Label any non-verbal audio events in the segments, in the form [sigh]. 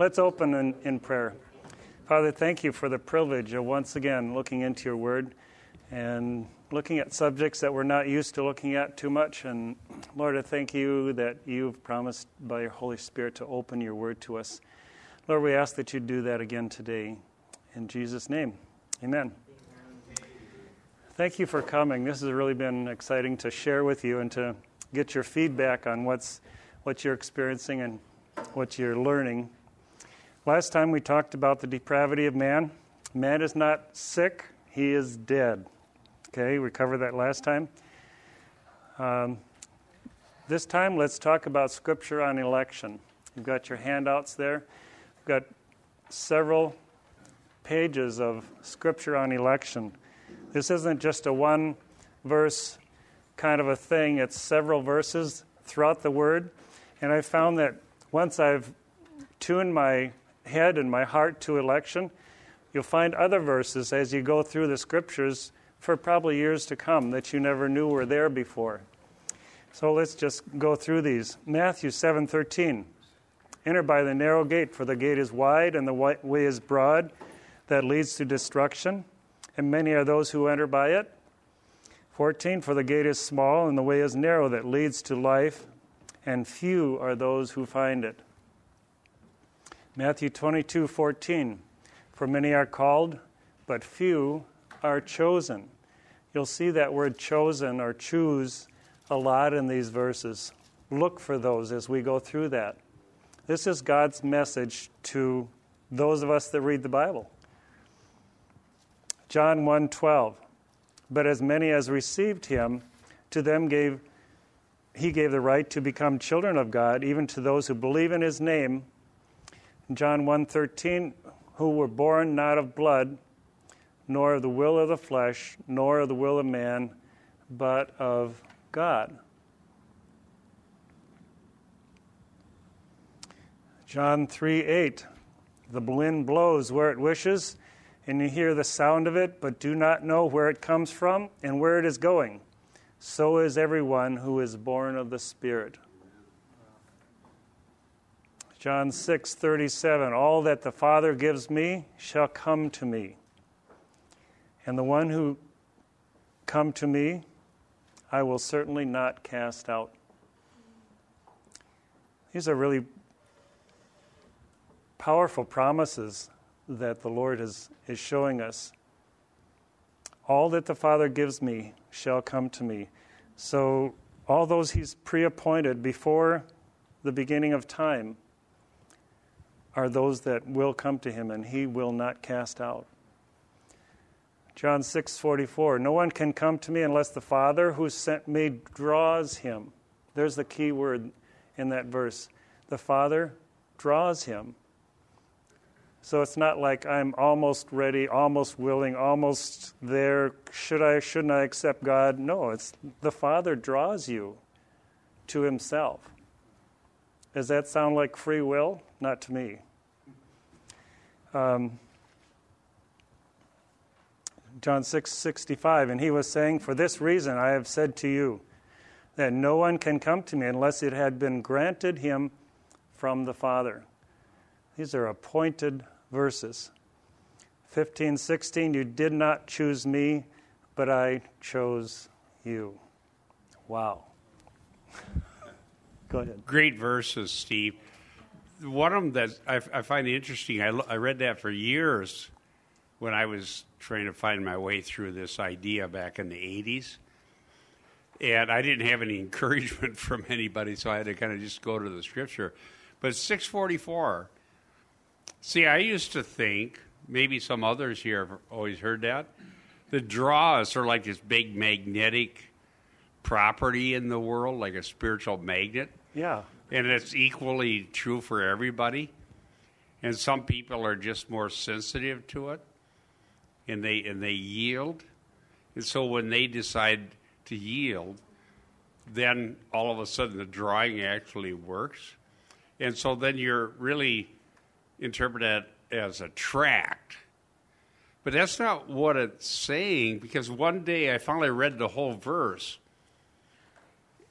Let's open in, in prayer. Father, thank you for the privilege of once again looking into your word and looking at subjects that we're not used to looking at too much. And Lord, I thank you that you've promised by your Holy Spirit to open your word to us. Lord, we ask that you do that again today. In Jesus' name, amen. Thank you for coming. This has really been exciting to share with you and to get your feedback on what's what you're experiencing and what you're learning. Last time we talked about the depravity of man. Man is not sick, he is dead. Okay, we covered that last time. Um, this time, let's talk about Scripture on election. You've got your handouts there. We've got several pages of Scripture on election. This isn't just a one verse kind of a thing, it's several verses throughout the Word. And I found that once I've tuned my head and my heart to election, you'll find other verses as you go through the scriptures for probably years to come that you never knew were there before. So let's just go through these. Matthew 7:13. Enter by the narrow gate, for the gate is wide and the way is broad that leads to destruction, and many are those who enter by it. 14. For the gate is small and the way is narrow that leads to life, and few are those who find it. Matthew 22 14. For many are called, but few are chosen. You'll see that word chosen or choose a lot in these verses. Look for those as we go through that. This is God's message to those of us that read the Bible. John 1:12 But as many as received him to them gave he gave the right to become children of God even to those who believe in his name John 1:13 who were born not of blood nor of the will of the flesh nor of the will of man but of God. John 3 8. The wind blows where it wishes, and you hear the sound of it, but do not know where it comes from and where it is going. So is everyone who is born of the Spirit. John 6:37 All that the Father gives me shall come to me. And the one who come to me I will certainly not cast out. These are really powerful promises that the Lord is, is showing us. All that the Father gives me shall come to me. So, all those He's pre appointed before the beginning of time are those that will come to him and he will not cast out. John 6:44 No one can come to me unless the Father who sent me draws him. There's the key word in that verse. The Father draws him. So it's not like I'm almost ready, almost willing, almost there. Should I, shouldn't I accept God? No, it's the Father draws you to Himself. Does that sound like free will? Not to me. Um, John 6 65, and he was saying, For this reason I have said to you, that no one can come to me unless it had been granted him from the Father. These are appointed verses. 15, 16, you did not choose me, but I chose you. Wow. [laughs] Go ahead. Great verses, Steve. One of them that I, I find interesting, I, I read that for years when I was trying to find my way through this idea back in the 80s. And I didn't have any [laughs] encouragement from anybody, so I had to kind of just go to the scripture. But 644, see, I used to think, maybe some others here have always heard that, the draw is sort of like this big magnetic property in the world, like a spiritual magnet. Yeah. And it's equally true for everybody. And some people are just more sensitive to it and they and they yield. And so when they decide to yield, then all of a sudden the drawing actually works. And so then you're really interpret that as a tract. But that's not what it's saying because one day I finally read the whole verse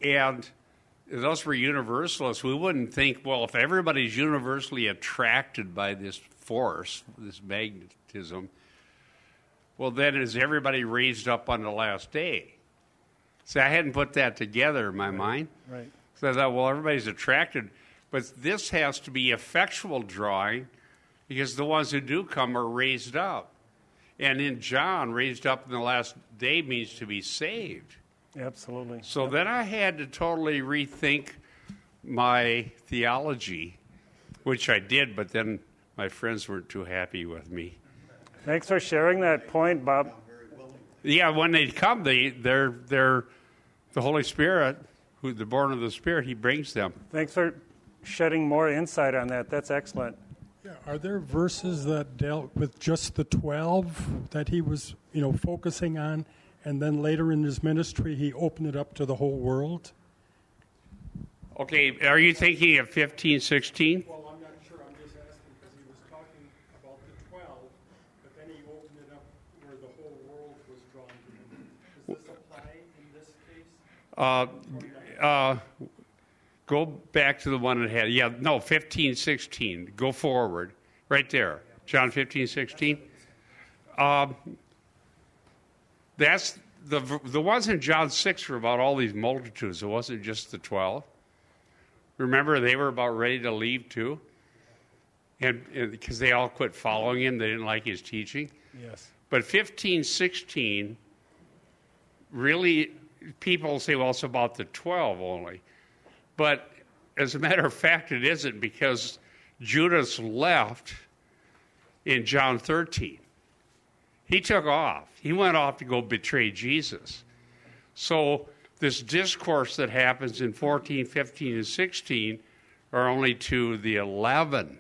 and those were universalists. We wouldn't think, well, if everybody's universally attracted by this force, this magnetism, well, then is everybody raised up on the last day? See, I hadn't put that together in my right. mind. Right. So I thought, well, everybody's attracted. But this has to be effectual drawing because the ones who do come are raised up. And in John, raised up in the last day means to be saved. Absolutely. So then I had to totally rethink my theology, which I did, but then my friends weren't too happy with me. Thanks for sharing that point, Bob. Yeah, when they come, they they're they're the Holy Spirit, who the born of the Spirit, He brings them. Thanks for shedding more insight on that. That's excellent. Yeah, are there verses that dealt with just the 12 that he was, you know, focusing on and then later in his ministry he opened it up to the whole world? Okay, are you thinking of fifteen, sixteen? Well, I'm not sure. I'm just asking because he was talking about the 12, but then he opened it up where the whole world was drawn to him. Does this apply in this case? Uh, uh, go back to the one that had, yeah, no, 15, 16. Go forward. Right there. John 15, 16. Um, that's the, the ones in John 6 were about all these multitudes. It wasn't just the 12. Remember, they were about ready to leave too? And because they all quit following him, they didn't like his teaching. Yes. But 15, 16, really, people say, well, it's about the 12 only. But as a matter of fact, it isn't because Judas left in John 13. He took off. He went off to go betray Jesus. So, this discourse that happens in 14, 15, and 16 are only to the 11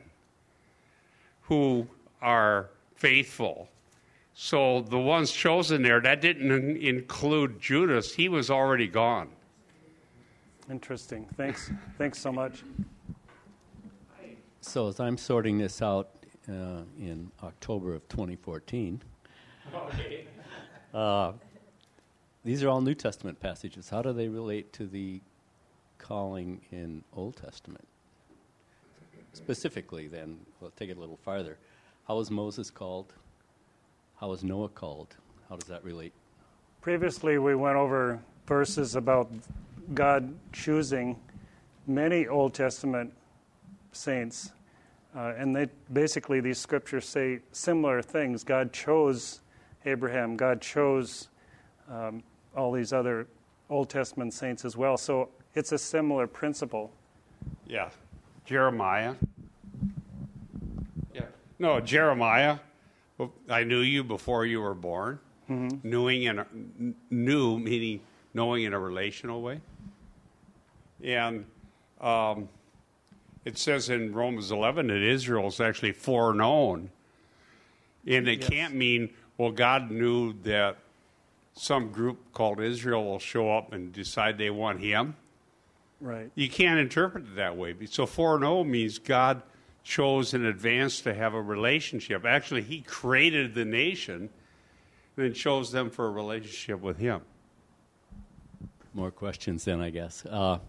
who are faithful. So the ones chosen there, that didn't include Judas. He was already gone. Interesting. Thanks. Thanks so much. So as I'm sorting this out uh, in October of 2014, Okay. uh, these are all New Testament passages. How do they relate to the calling in Old Testament? Specifically, then, we'll take it a little farther. How was Moses called? How was Noah called? How does that relate? Previously, we went over verses about God choosing many Old Testament saints. Uh, and they basically, these scriptures say similar things. God chose Abraham, God chose um, all these other Old Testament saints as well. So it's a similar principle. Yeah. Jeremiah. Yeah. No, Jeremiah. I knew you before you were born. Knowing in a, knew meaning knowing in a relational way. And um, it says in Romans 11 that Israel is actually foreknown. And it Yes. can't mean, well, God knew that some group called Israel will show up and decide they want him. Right. You can't interpret it that way. So foreknow means God chose in advance to have a relationship. Actually, He created the nation and then chose them for a relationship with Him. More questions then, I guess. Uh,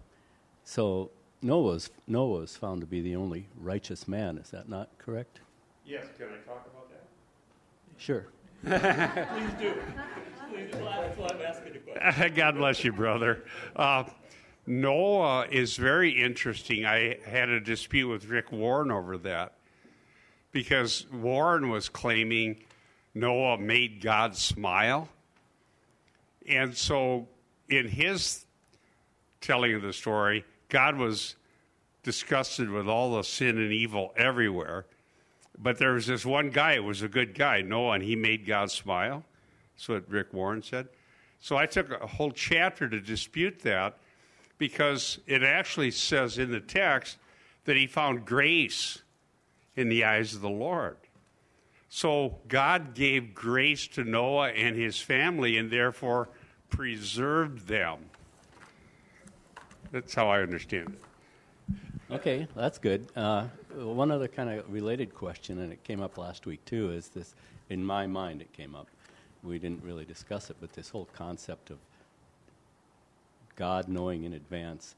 so Noah was, Noah was found to be the only righteous man. Is that not correct? Yes, can I talk about that? Sure. [laughs] God bless you, brother. Uh, Noah is very interesting. I had a dispute with Rick Warren over that because Warren was claiming Noah made God smile. And so, in his telling of the story, God was disgusted with all the sin and evil everywhere. But there was this one guy who was a good guy, Noah, and he made God smile. That's what Rick Warren said. So I took a whole chapter to dispute that because it actually says in the text that he found grace in the eyes of the Lord. So God gave grace to Noah and his family and therefore preserved them. That's how I understand it. Okay, that's good. Uh, one other kind of related question, and it came up last week too, is this in my mind it came up. We didn't really discuss it, but this whole concept of God knowing in advance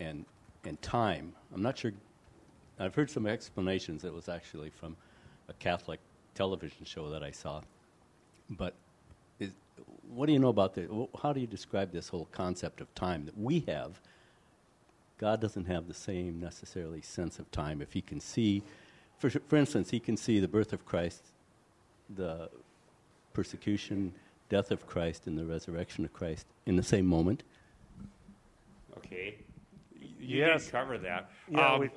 and and time. I'm not sure. I've heard some explanations. It was actually from a Catholic television show that I saw. But is, what do you know about the? How do you describe this whole concept of time that we have? God doesn't have the same necessarily sense of time. If He can see, for, for instance, He can see the birth of Christ, the persecution, death of Christ, and the resurrection of Christ in the same moment. Okay. You Yes. did cover that. Yeah, Um,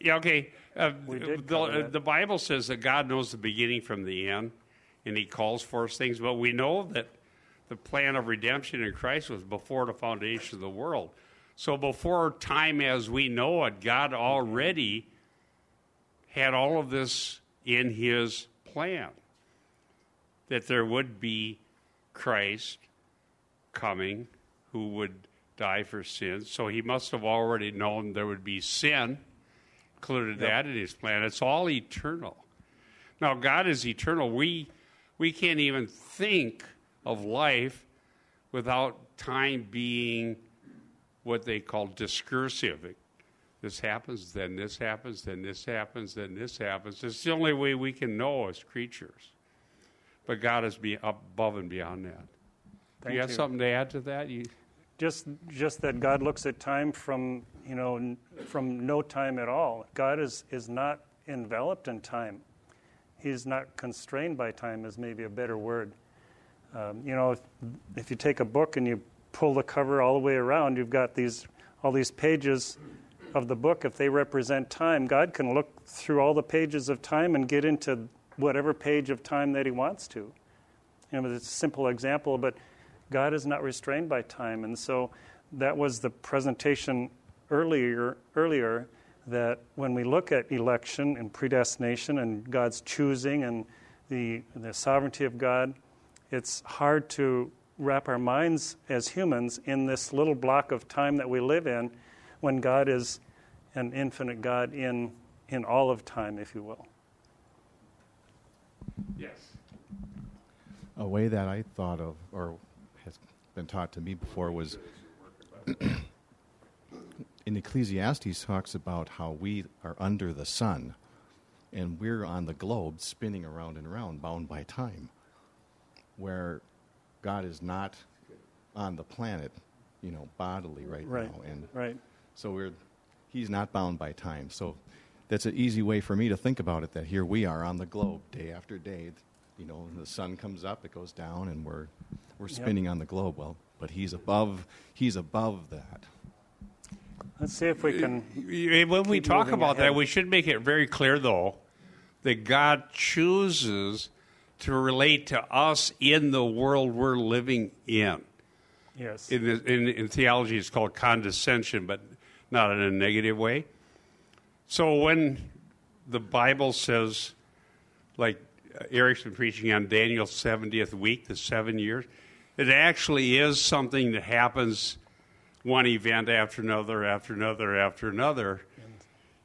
yeah, okay. Uh, We did the, cover that. the Bible says that God knows the beginning from the end, and He calls for things. But we know that the plan of redemption in Christ was before the foundation of the world. So before time as we know it, God already had all of this in His plan. That there would be Christ coming who would die for sins. So he must have already known there would be sin, included that in his plan. It's all eternal. Now, God is eternal. We, we can't even think of life without time being what they call discursive. This happens, then this happens, then this happens, then this happens. It's the only way we can know as creatures. But God is be above and beyond that. Thank you have you. something to add to that? You, Just, just that God looks at time from, you know, n- from no time at all. God is, is not enveloped in time. He's not constrained by time, is maybe a better word. Um, you know, if, if you take a book and you pull the cover all the way around, you've got these, all these pages of the book. If they represent time, God can look through all the pages of time and get into whatever page of time that He wants to. You know, it's a simple example, but God is not restrained by time, and so that was the presentation earlier. Earlier, that when we look at election and predestination and God's choosing and the the sovereignty of God, it's hard to wrap our minds as humans in this little block of time that we live in, when God is an infinite God in in all of time, if you will. yes. A way that I thought of, or has been taught to me before, was [clears throat] in Ecclesiastes talks about how we are under the sun, and we're on the globe, spinning around and around, bound by time, where God is not on the planet, you know, bodily right, Right. now, and Right. so we're he's not bound by time. So that's an easy way for me to think about it. That here we are on the globe, day after day. You know, the sun comes up, it goes down, and we're we're spinning on the globe. Well, but he's above. He's above that. Let's see if we can. When we talk about ahead. that, we should make it very clear, though, that God chooses to relate to us in the world we're living in. Yes. In, the, in, in theology, it's called condescension, but not in a negative way. So when the Bible says, like uh, Eric's been preaching on Daniel's 70th week, the seven years, it actually is something that happens one event after another, after another, after another.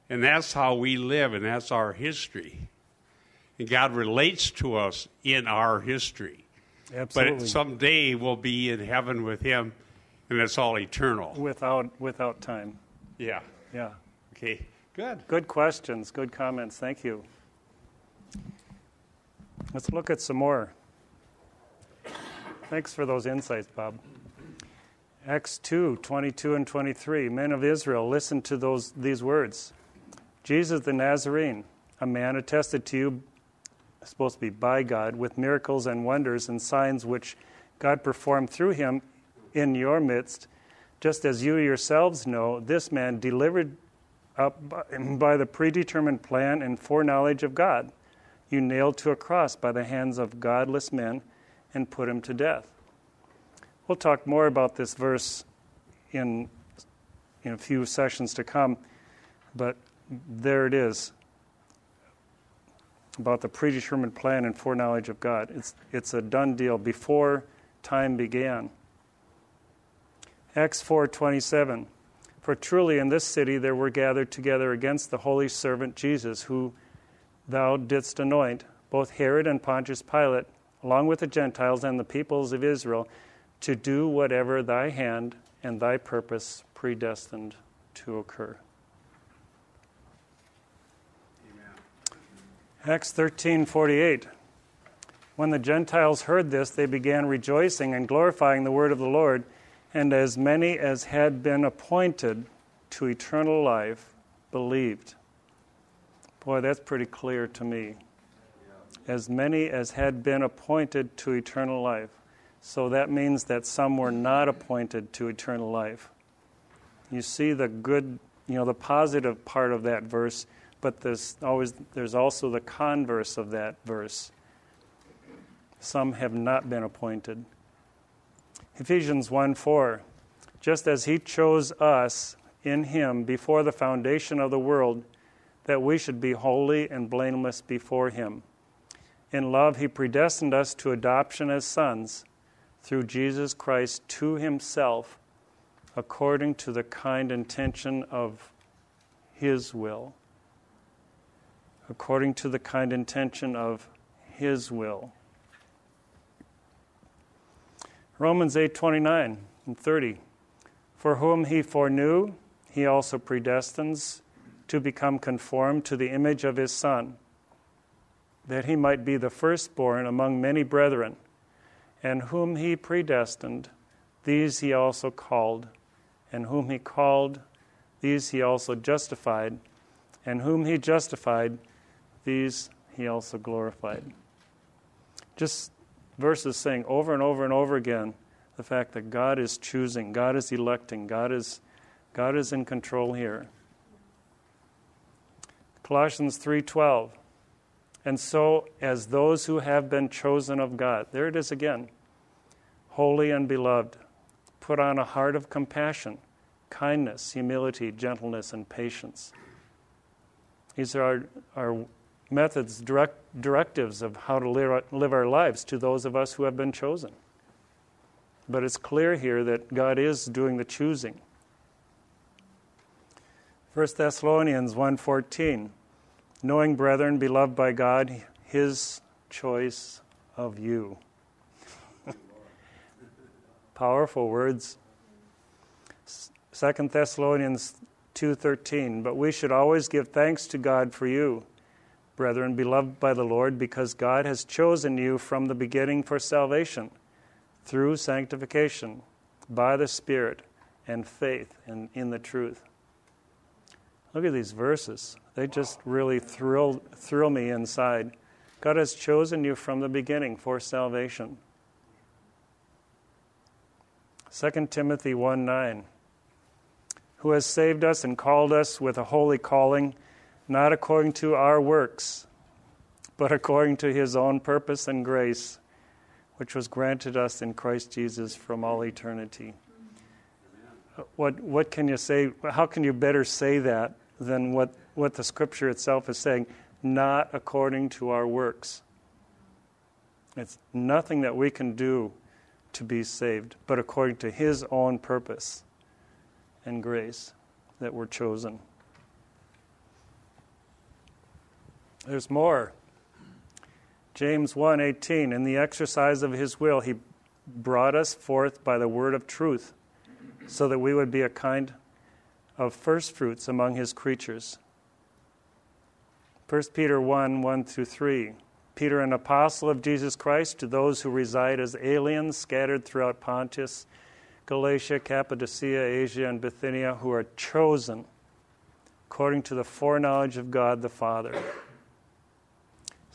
And that's how we live, and that's our history. God relates to us in our history. Absolutely. But someday we'll be in heaven with Him, and it's all eternal. without without time. Yeah. Yeah. Okay. Good. Good questions. Good comments. Thank you. Let's look at some more. Thanks for those insights, Bob. Acts 2 22 and 23. Men of Israel, listen to those, these words Jesus the Nazarene, a man attested to you, supposed to be by God, with miracles and wonders and signs which God performed through him in your midst, just as you yourselves know, this man delivered up by, the predetermined plan and foreknowledge of God. You nailed to a cross by the hands of godless men and put him to death. We'll talk more about this verse in, in a few sessions to come, but there it is about the predetermined plan and foreknowledge of God. It's, it's a done deal before time began. Acts 4:27 For truly in this city there were gathered together against the holy servant Jesus who thou didst anoint both Herod and Pontius Pilate along with the Gentiles and the peoples of Israel to do whatever thy hand and thy purpose predestined to occur. Acts 13:48 When the Gentiles heard this they began rejoicing and glorifying the word of the Lord and as many as had been appointed to eternal life believed. Boy, that's pretty clear to me. As many as had been appointed to eternal life. So that means that some were not appointed to eternal life. You see the good, you know, the positive part of that verse but there's always there's also the converse of that verse. Some have not been appointed. Ephesians 1 4. Just as he chose us in him before the foundation of the world, that we should be holy and blameless before him. In love, he predestined us to adoption as sons through Jesus Christ to himself, according to the kind intention of his will according to the kind intention of his will. Romans 8:29 and 30 For whom he foreknew he also predestines to become conformed to the image of his son that he might be the firstborn among many brethren and whom he predestined these he also called and whom he called these he also justified and whom he justified these he also glorified. Just verses saying over and over and over again the fact that God is choosing, God is electing, God is, God is in control here. Colossians 3:12 And so as those who have been chosen of God there it is again holy and beloved put on a heart of compassion kindness humility gentleness and patience these are our, our methods, direct, directives of how to live, live our lives to those of us who have been chosen. But it's clear here that God is doing the choosing. 1 Thessalonians 1:14 Knowing brethren beloved by God his choice of you. [laughs] Powerful words. 2 Thessalonians 2:13 But we should always give thanks to God for you brethren, beloved by the Lord, because God has chosen you from the beginning for salvation through sanctification by the Spirit and faith in, in the truth. Look at these verses. They just really thrill, thrill me inside. God has chosen you from the beginning for salvation. 2 Timothy 1 9. Who has saved us and called us with a holy calling not according to our works, but according to his own purpose and grace, which was granted us in Christ Jesus from all eternity. What, what can you say? How can you better say that than what, what the scripture itself is saying? Not according to our works. It's nothing that we can do to be saved, but according to His own purpose and grace that we're chosen. There's more. James 1:18 in the exercise of his will he brought us forth by the word of truth so that we would be a kind of first fruits among his creatures. 1 Peter 1 1 through 3. Peter, an apostle of Jesus Christ, to those who reside as aliens scattered throughout Pontus, Galatia, Cappadocia, Asia, and Bithynia, who are chosen according to the foreknowledge of God the Father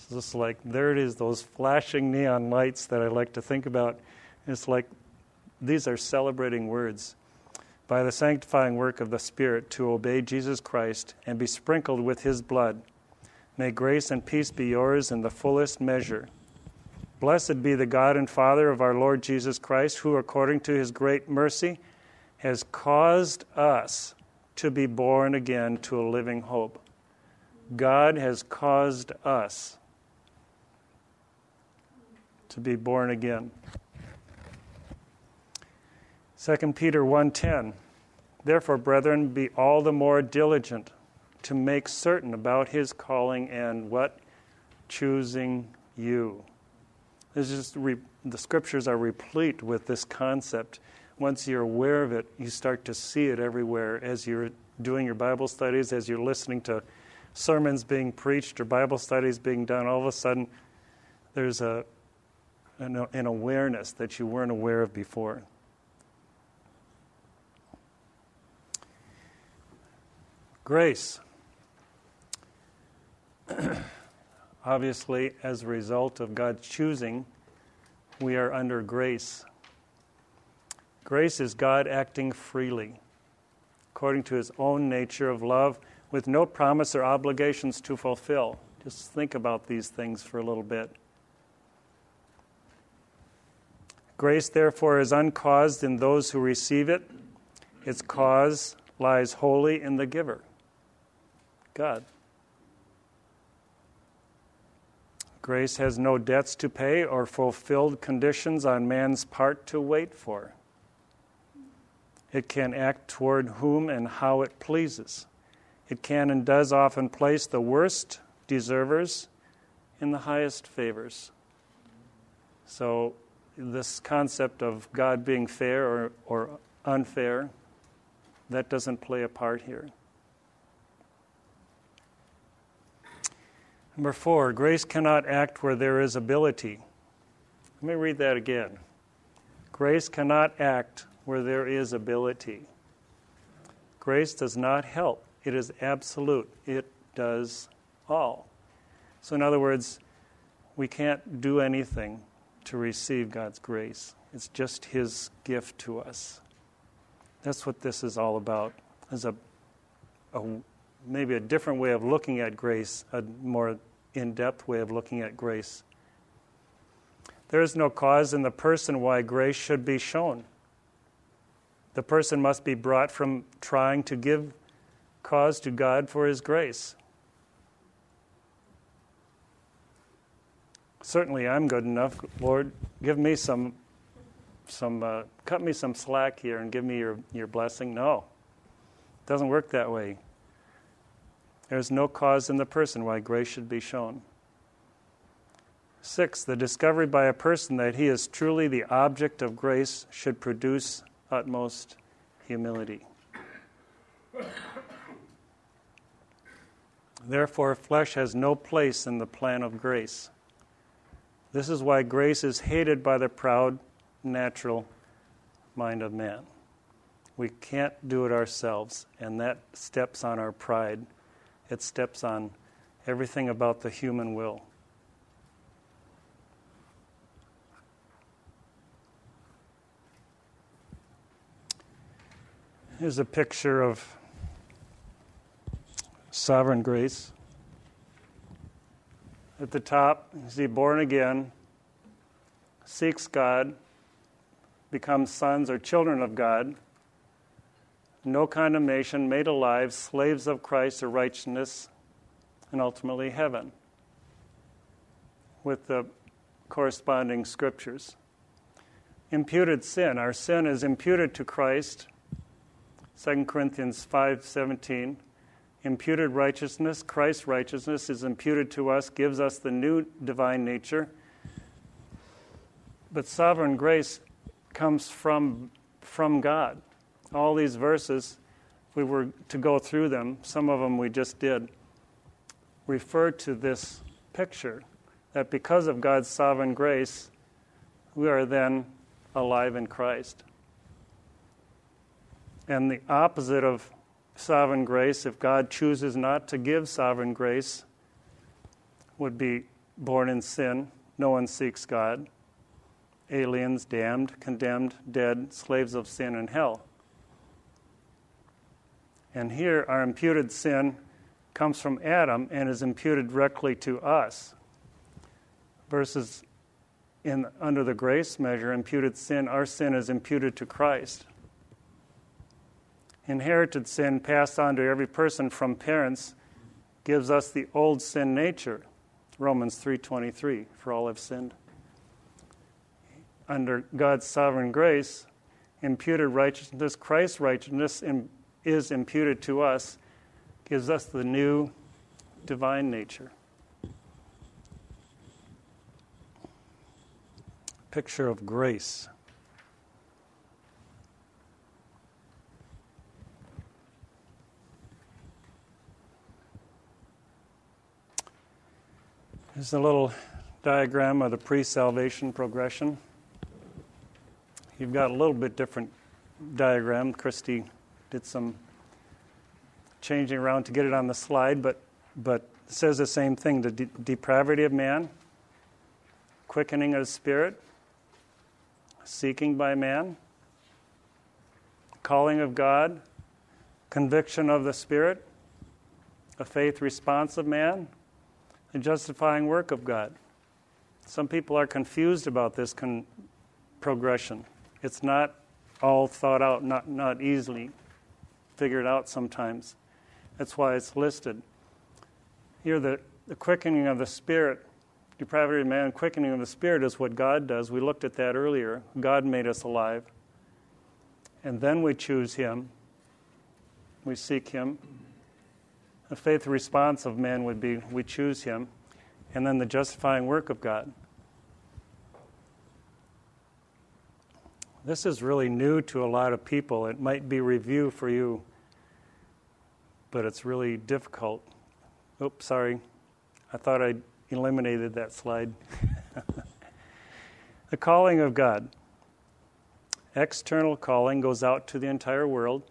it's just like, there it is, those flashing neon lights that I like to think about. It's like, these are celebrating words. By the sanctifying work of the Spirit to obey Jesus Christ and be sprinkled with his blood. May grace and peace be yours in the fullest measure. Blessed be the God and Father of our Lord Jesus Christ, who, according to his great mercy, has caused us to be born again to a living hope. God has caused us to be born again. 2 Peter 1:10 Therefore brethren be all the more diligent to make certain about his calling and what choosing you. This is re- the scriptures are replete with this concept. Once you're aware of it, you start to see it everywhere as you're doing your Bible studies, as you're listening to sermons being preached or Bible studies being done, all of a sudden there's a, an, an awareness that you weren't aware of before. Grace. [clears throat] Obviously, as a result of God's choosing, we are under grace. Grace is God acting freely, according to his own nature of love, with no promise or obligations to fulfill. Just think about these things for a little bit. Grace, therefore, is uncaused in those who receive it. Its cause lies wholly in the giver, God. Grace has no debts to pay or fulfilled conditions on man's part to wait for. It can act toward whom and how it pleases. It can and does often place the worst deservers in the highest favors. So, this concept of God being fair or, or unfair, that doesn't play a part here. Number four, grace cannot act where there is ability. Let me read that again. Grace cannot act where there is ability. Grace does not help, it is absolute, it does all. So, in other words, we can't do anything to receive God's grace, it's just His gift to us. That's what this is all about. Is a, a maybe a different way of looking at grace, a more in depth way of looking at grace. There is no cause in the person why grace should be shown the person must be brought from trying to give cause to God for His grace. Certainly, I'm good enough. Lord, give me some, some, uh, cut me some slack here and give me your, your blessing. No, it doesn't work that way. There's no cause in the person why grace should be shown. Six, the discovery by a person that he is truly the object of grace should produce utmost humility. Therefore, flesh has no place in the plan of grace. This is why grace is hated by the proud, natural mind of man. We can't do it ourselves, and that steps on our pride. It steps on everything about the human will. Here's a picture of sovereign grace. At the top, you see born again, seeks God, becomes sons or children of God, no condemnation, made alive, slaves of Christ or righteousness, and ultimately heaven, with the corresponding scriptures. Imputed sin. Our sin is imputed to Christ 2 Corinthians 5:17 imputed righteousness Christ's righteousness is imputed to us gives us the new divine nature. But sovereign grace comes from from God. All these verses if we were to go through them some of them we just did refer to this picture that because of God's sovereign grace we are then alive in Christ. And the opposite of sovereign grace, if God chooses not to give sovereign grace, would be born in sin. No one seeks God. Aliens, damned, condemned, dead, slaves of sin and hell. And here, our imputed sin comes from Adam and is imputed directly to us. Versus in under the grace measure, imputed sin, our sin is imputed to Christ inherited sin passed on to every person from parents gives us the old sin nature. Romans 3.23 for all have sinned. Under god's sovereign grace imputed righteousness christ's righteousness is imputed to us gives us the new divine nature. Picture of grace There's a little diagram of the pre salvation progression. You've got a little bit different diagram. Christy did some changing around to get it on the slide, but, but says the same thing the de- depravity of man, quickening of spirit, seeking by man, calling of God, conviction of the spirit, a faith response of man, the justifying work of God. Some people are confused about this con- progression. It's not all thought out, not, not easily figured out sometimes. That's why it's listed. Here, the, the quickening of the Spirit, depravity of man, quickening of the Spirit is what God does. We looked at that earlier. God made us alive. And then we choose Him, we seek Him. The faith response of man would be we choose Him, and then the justifying work of God. This is really new to a lot of people. It might be review for you, but it's really difficult. Oops, sorry. I thought I eliminated that slide. [laughs] the calling of God. External calling goes out to the entire world.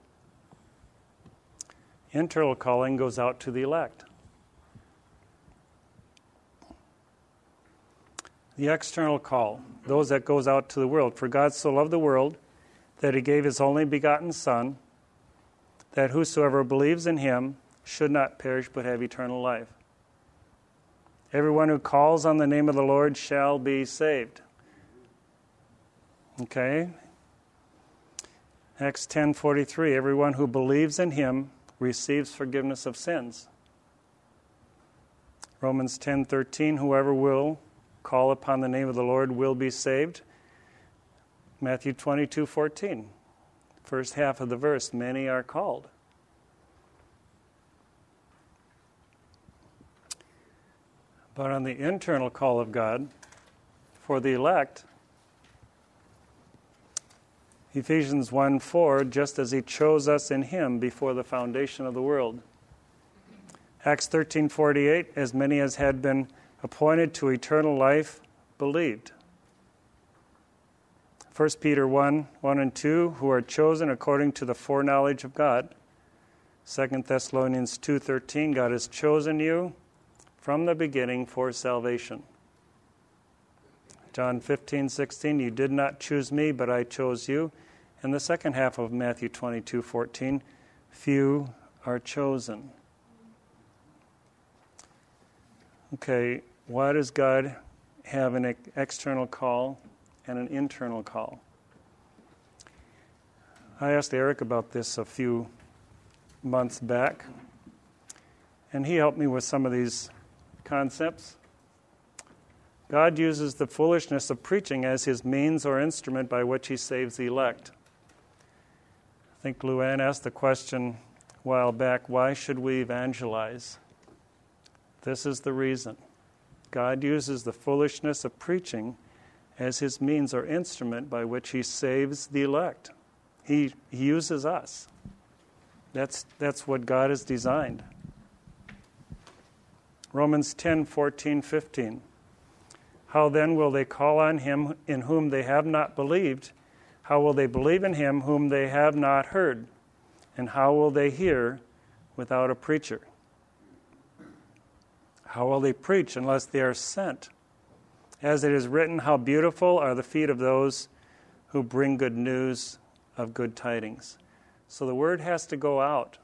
Internal calling goes out to the elect. The external call, those that goes out to the world. For God so loved the world that he gave his only begotten Son, that whosoever believes in him should not perish but have eternal life. Everyone who calls on the name of the Lord shall be saved. Okay? Acts 10:43 Everyone who believes in him receives forgiveness of sins. Romans 10:13 Whoever will call upon the name of the Lord will be saved. Matthew 22:14. First half of the verse, many are called. But on the internal call of God for the elect, Ephesians 1 4, just as he chose us in him before the foundation of the world. Acts 13 48, as many as had been appointed to eternal life believed. 1 Peter 1 1 and 2, who are chosen according to the foreknowledge of God. 2 Thessalonians 2:13 God has chosen you from the beginning for salvation. John 15, 16, you did not choose me, but I chose you. And the second half of Matthew 22, 14, few are chosen. Okay, why does God have an external call and an internal call? I asked Eric about this a few months back, and he helped me with some of these concepts. God uses the foolishness of preaching as his means or instrument by which he saves the elect. I think Luann asked the question a while back why should we evangelize? This is the reason. God uses the foolishness of preaching as his means or instrument by which he saves the elect. He, he uses us. That's, that's what God has designed. Romans 10 14, 15. How then will they call on him in whom they have not believed? How will they believe in him whom they have not heard? And how will they hear without a preacher? How will they preach unless they are sent? As it is written, How beautiful are the feet of those who bring good news of good tidings. So the word has to go out,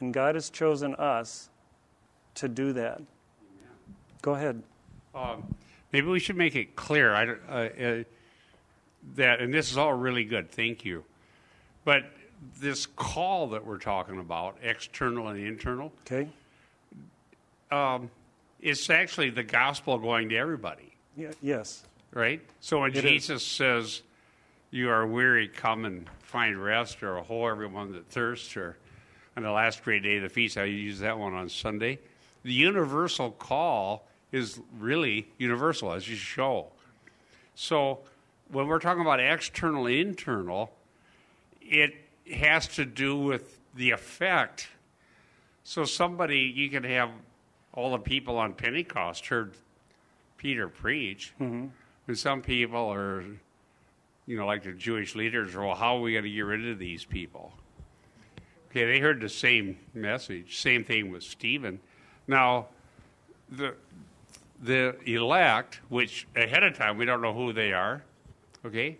and God has chosen us to do that. Go ahead. Um, maybe we should make it clear I, uh, uh, that, and this is all really good, thank you. But this call that we're talking about, external and internal, Okay? um, it's actually the gospel going to everybody, Yeah, yes. right? So when It is. Jesus says, You are weary, come and find rest, or ho, everyone that thirsts, or on the last great day of the feast, I use that one on Sunday. The universal call is really universal, as you show. So when we're talking about external, internal, it has to do with the effect. So somebody, you can have all the people on Pentecost heard Peter preach. Mm-hmm. And some people are, you know, like the Jewish leaders, well, how are we going to get rid of these people? Okay, they heard the same message. Same thing with Stephen. Now, the the elect, which ahead of time we don't know who they are, okay,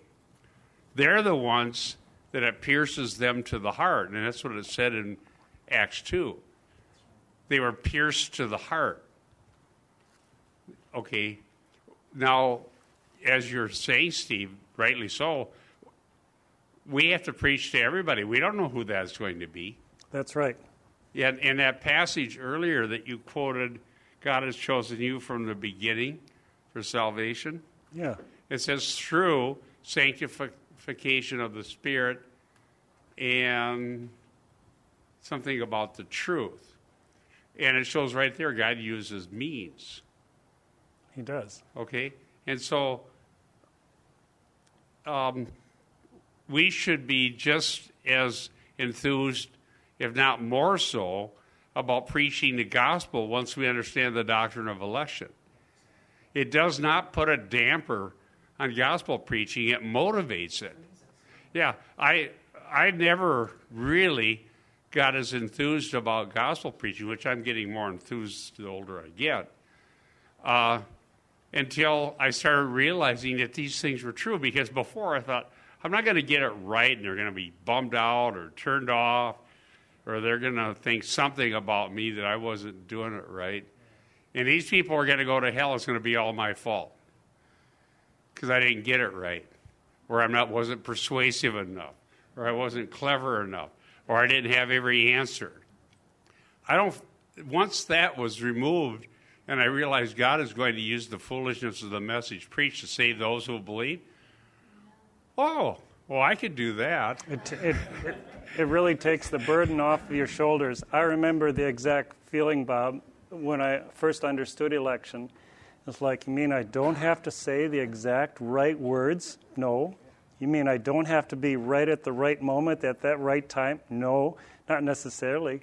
they're the ones that it pierces them to the heart, and that's what it said in Acts two. They were pierced to the heart. Okay, now, as you're saying, Steve, rightly so, we have to preach to everybody. We don't know who that's going to be. That's right. Yeah, and that passage earlier that you quoted, God has chosen you from the beginning for salvation. Yeah. It says through sanctification of the Spirit and something about the truth. And it shows right there God uses means. He does. Okay? And so um, we should be just as enthused, if not more so, about preaching the gospel once we understand the doctrine of election. It does not put a damper on gospel preaching, it motivates it. Yeah, I I never really got as enthused about gospel preaching, which I'm getting more enthused the older I get, uh, until I started realizing that these things were true. Because before I thought, I'm not going to get it right, and they're going to be bummed out or turned off, or they're going to think something about me that I wasn't doing it right. And these people are going to go to hell. It's going to be all my fault because I didn't get it right, or I'm not wasn't persuasive enough, or I wasn't clever enough, or I didn't have every answer. I don't. Once that was removed, and I realized God is going to use the foolishness of the message preached to save those who believe. Oh, well, I could do that. It, it, it, it really takes the burden off of your shoulders. I remember the exact feeling, Bob, when I first understood election. It's like, you mean I don't have to say the exact right words? No. You mean I don't have to be right at the right moment at that right time? No, not necessarily.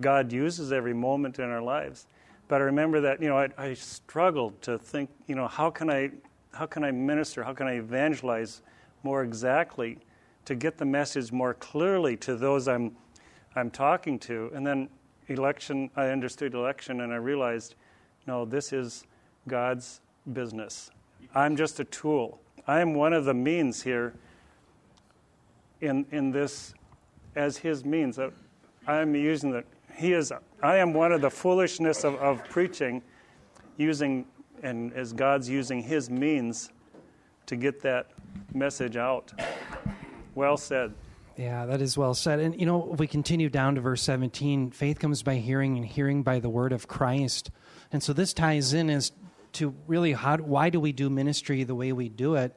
God uses every moment in our lives. But I remember that, you know, I, I struggled to think, you know, how can I how can I minister? How can I evangelize more exactly to get the message more clearly to those I'm I'm talking to? And then election, I understood election and I realized, no, this is God's business. I'm just a tool. I'm one of the means here in, in this as his means. Uh, I'm using the, he is, I am one of the foolishness of, of preaching using, and as God's using his means to get that message out. Well said. Yeah, that is well said. And you know, we continue down to verse 17. Faith comes by hearing, and hearing by the word of Christ. And so this ties in as to really how, why do we do ministry the way we do it?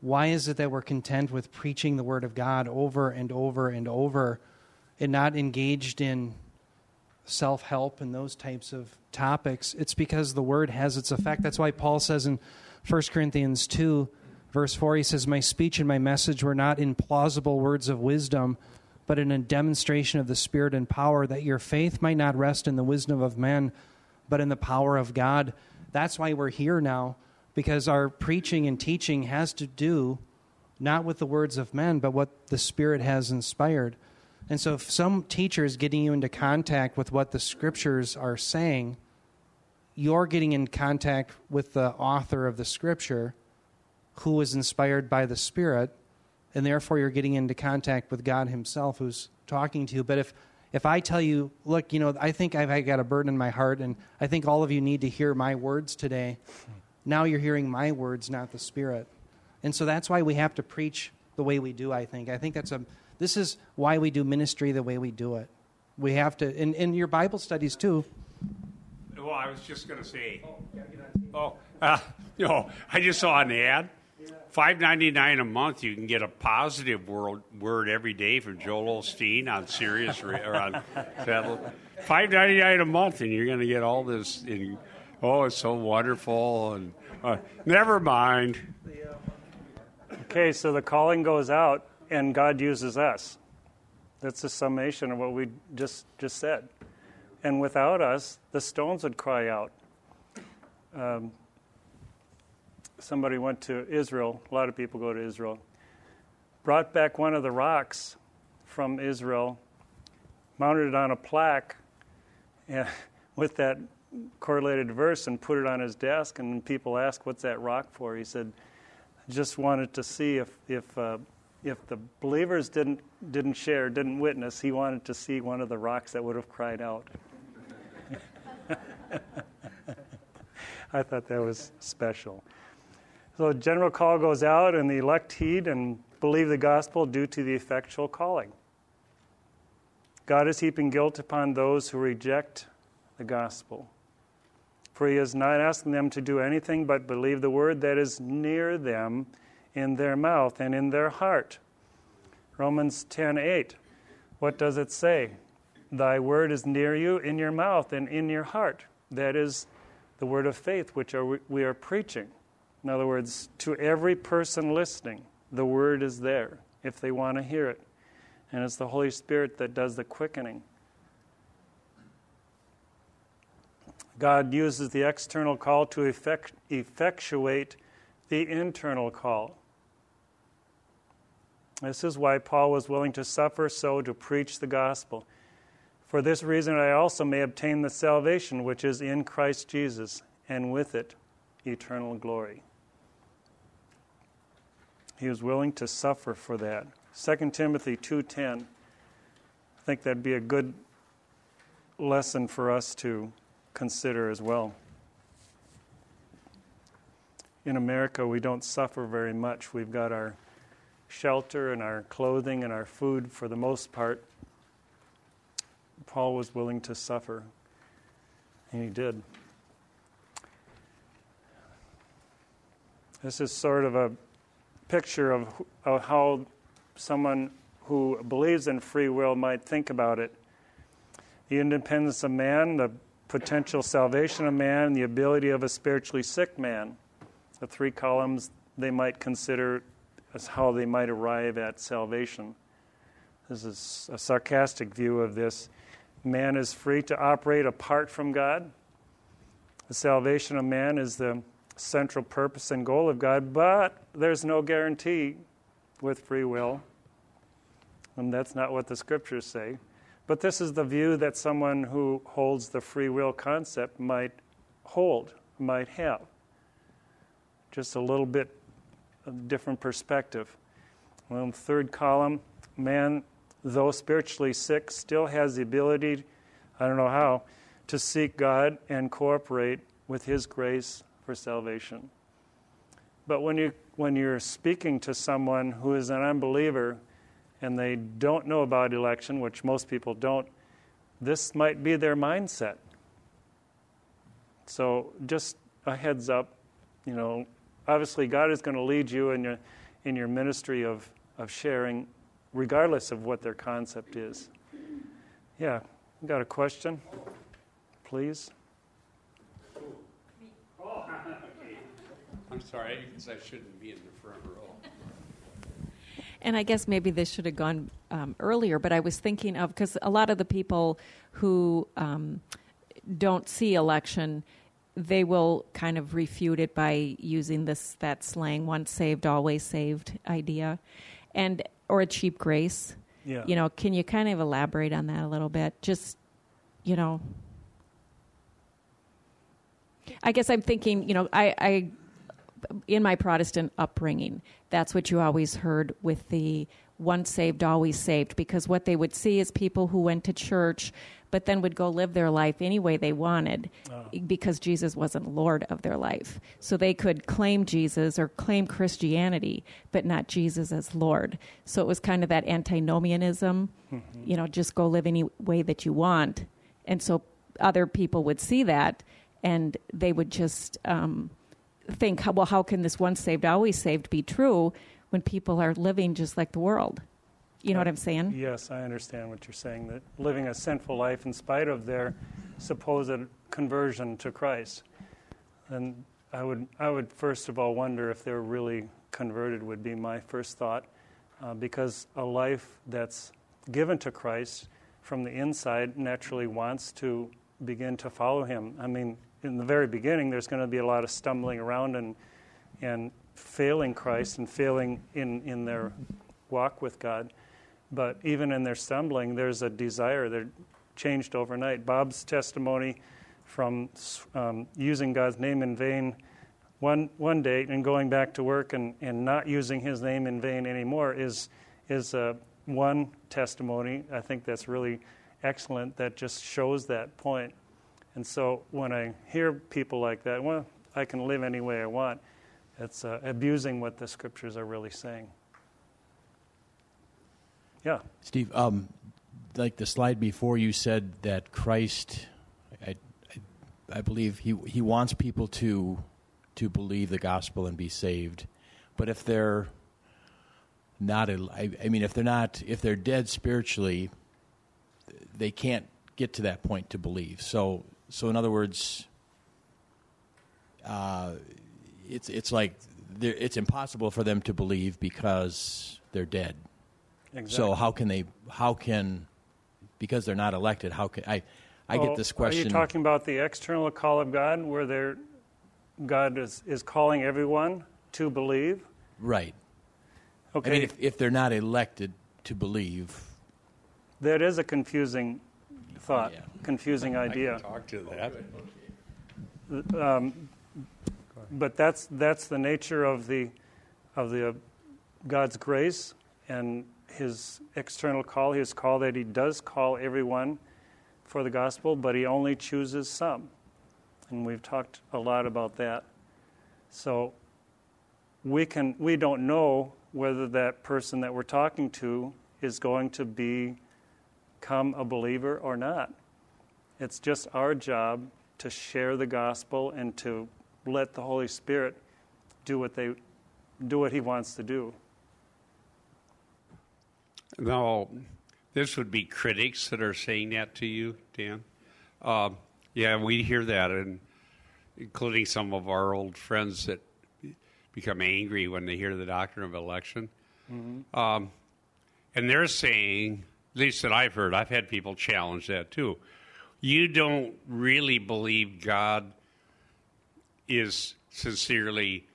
Why is it that we're content with preaching the word of God over and over and over and not engaged in self help and those types of topics? It's because the word has its effect. That's why Paul says in 1 Corinthians 2, verse 4, he says, My speech and my message were not in plausible words of wisdom, but in a demonstration of the Spirit and power, that your faith might not rest in the wisdom of men, but in the power of God. That's why we're here now, because our preaching and teaching has to do not with the words of men, but what the Spirit has inspired. And so, if some teacher is getting you into contact with what the scriptures are saying, you're getting in contact with the author of the scripture who was inspired by the Spirit, and therefore you're getting into contact with God Himself who's talking to you. But if if I tell you, look, you know, I think I've got a burden in my heart, and I think all of you need to hear my words today, now you're hearing my words, not the Spirit. And so that's why we have to preach the way we do, I think. I think that's a, this is why we do ministry the way we do it. We have to, in, in your Bible studies too. Well, I was just going to say, oh, uh, [laughs] you know, I just saw an ad Five ninety nine a month, you can get a positive word, word every day from Joel Osteen on Sirius or on. Five ninety nine a month, and you're going to get all this. In, oh, it's so wonderful, and uh, never mind. Okay, so the calling goes out, and God uses us. That's the summation of what we just just said. And without us, the stones would cry out. Um, somebody went to Israel. A lot of people go to Israel. Brought back one of the rocks from Israel, mounted it on a plaque [laughs] and, with that correlated verse, and put it on his desk. And people asked, "What's that rock for?" He said, "Just wanted to see if if uh, if the believers didn't didn't share, didn't witness. He wanted to see one of the rocks that would have cried out." [laughs] I thought that was special. So, general call goes out, and the elect heed and believe the gospel due to the effectual calling. God is heaping guilt upon those who reject the gospel. For he is not asking them to do anything but believe the word that is near them in their mouth and in their heart. Romans 10:8. What does it say? Thy word is near you in your mouth and in your heart. That is the word of faith which are, we are preaching. In other words, to every person listening, the word is there if they want to hear it. And it's the Holy Spirit that does the quickening. God uses the external call to effect, effectuate the internal call. This is why Paul was willing to suffer so to preach the gospel. For this reason, I also may obtain the salvation which is in Christ Jesus, and with it, eternal glory. He was willing to suffer for that. 2 Timothy 2:10. I think that'd be a good lesson for us to consider as well. In America, we don't suffer very much. We've got our shelter and our clothing and our food for the most part. Paul was willing to suffer, and he did. This is sort of a picture of, of how someone who believes in free will might think about it. The independence of man, the potential salvation of man, the ability of a spiritually sick man. The three columns they might consider as how they might arrive at salvation. This is a sarcastic view of this. Man is free to operate apart from God. The salvation of man is the central purpose and goal of God, but there's no guarantee with free will. And that's not what the scriptures say. But this is the view that someone who holds the free will concept might hold, might have. Just a little bit of different perspective. Well, third column, man, though spiritually sick, still has the ability, I don't know how, to seek God and cooperate with His grace for salvation. But when, you, when you're speaking to someone who is an unbeliever and they don't know about election, which most people don't, this might be their mindset. So just a heads up, you know, obviously God is going to lead you in your, in your ministry of, of sharing, regardless of what their concept is. Yeah, got a question? Please. I'm sorry, because I shouldn't be in the front row. And I guess maybe this should have gone um, earlier, but I was thinking of because a lot of the people who um, don't see election, they will kind of refute it by using this that slang "once saved, always saved" idea, and or a cheap grace. Yeah. You know, can you kind of elaborate on that a little bit? Just, you know, I guess I'm thinking, you know, I, I in my Protestant upbringing, that's what you always heard with the once saved, always saved, because what they would see is people who went to church but then would go live their life any way they wanted Oh. because Jesus wasn't Lord of their life. So they could claim Jesus or claim Christianity, but not Jesus as Lord. So it was kind of that antinomianism, you know, just go live any way that you want. And so other people would see that and they would just um, think, well, how can this once saved, always saved be true when people are living just like the world? You know what I'm saying? Yes, I understand what you're saying. That living a sinful life in spite of their supposed conversion to Christ, and I would, I would first of all wonder if they're really converted. Would be my first thought, uh, because a life that's given to Christ from the inside naturally wants to begin to follow Him. I mean, in the very beginning, there's going to be a lot of stumbling around and and failing Christ and failing in, in their walk with God. But even in their stumbling, there's a desire. They're changed overnight. Bob's testimony from um, using God's name in vain one, one day and going back to work and, and not using his name in vain anymore is, is uh, one testimony. I think that's really excellent that just shows that point. And so when I hear people like that, well, I can live any way I want, it's uh, abusing what the scriptures are really saying. Yeah. Steve, um, like the slide before, you said that Christ, I, I, I believe he, he wants people to, to believe the gospel and be saved. But if they're not, I, I mean, if they're not, if they're dead spiritually, they can't get to that point to believe. So, so in other words, uh, it's it's like it's impossible for them to believe because they're dead. Exactly. So how can they? How can because they're not elected? How can I? I get this question. Are you talking about the external call of God, where they God is is calling everyone to believe? Right. Okay. I mean, if, if they're not elected to believe, that is a confusing thought, Yeah. confusing idea. Talk to that. Um, but that's that's the nature of the of the uh, God's grace and His external call. His call that He does call everyone for the gospel, but He only chooses some, and we've talked a lot about that. So we can we don't know whether that person that we're talking to is going to be become a believer or not. It's just our job to share the gospel and to let the Holy Spirit do what they do what he wants to do. Now, this would be critics that are saying that to you, Dan. Uh, yeah, we hear that, and including some of our old friends that become angry when they hear the doctrine of election. Mm-hmm. Um, and they're saying, at least that I've heard, I've had people challenge that too. You don't really believe God is sincerely,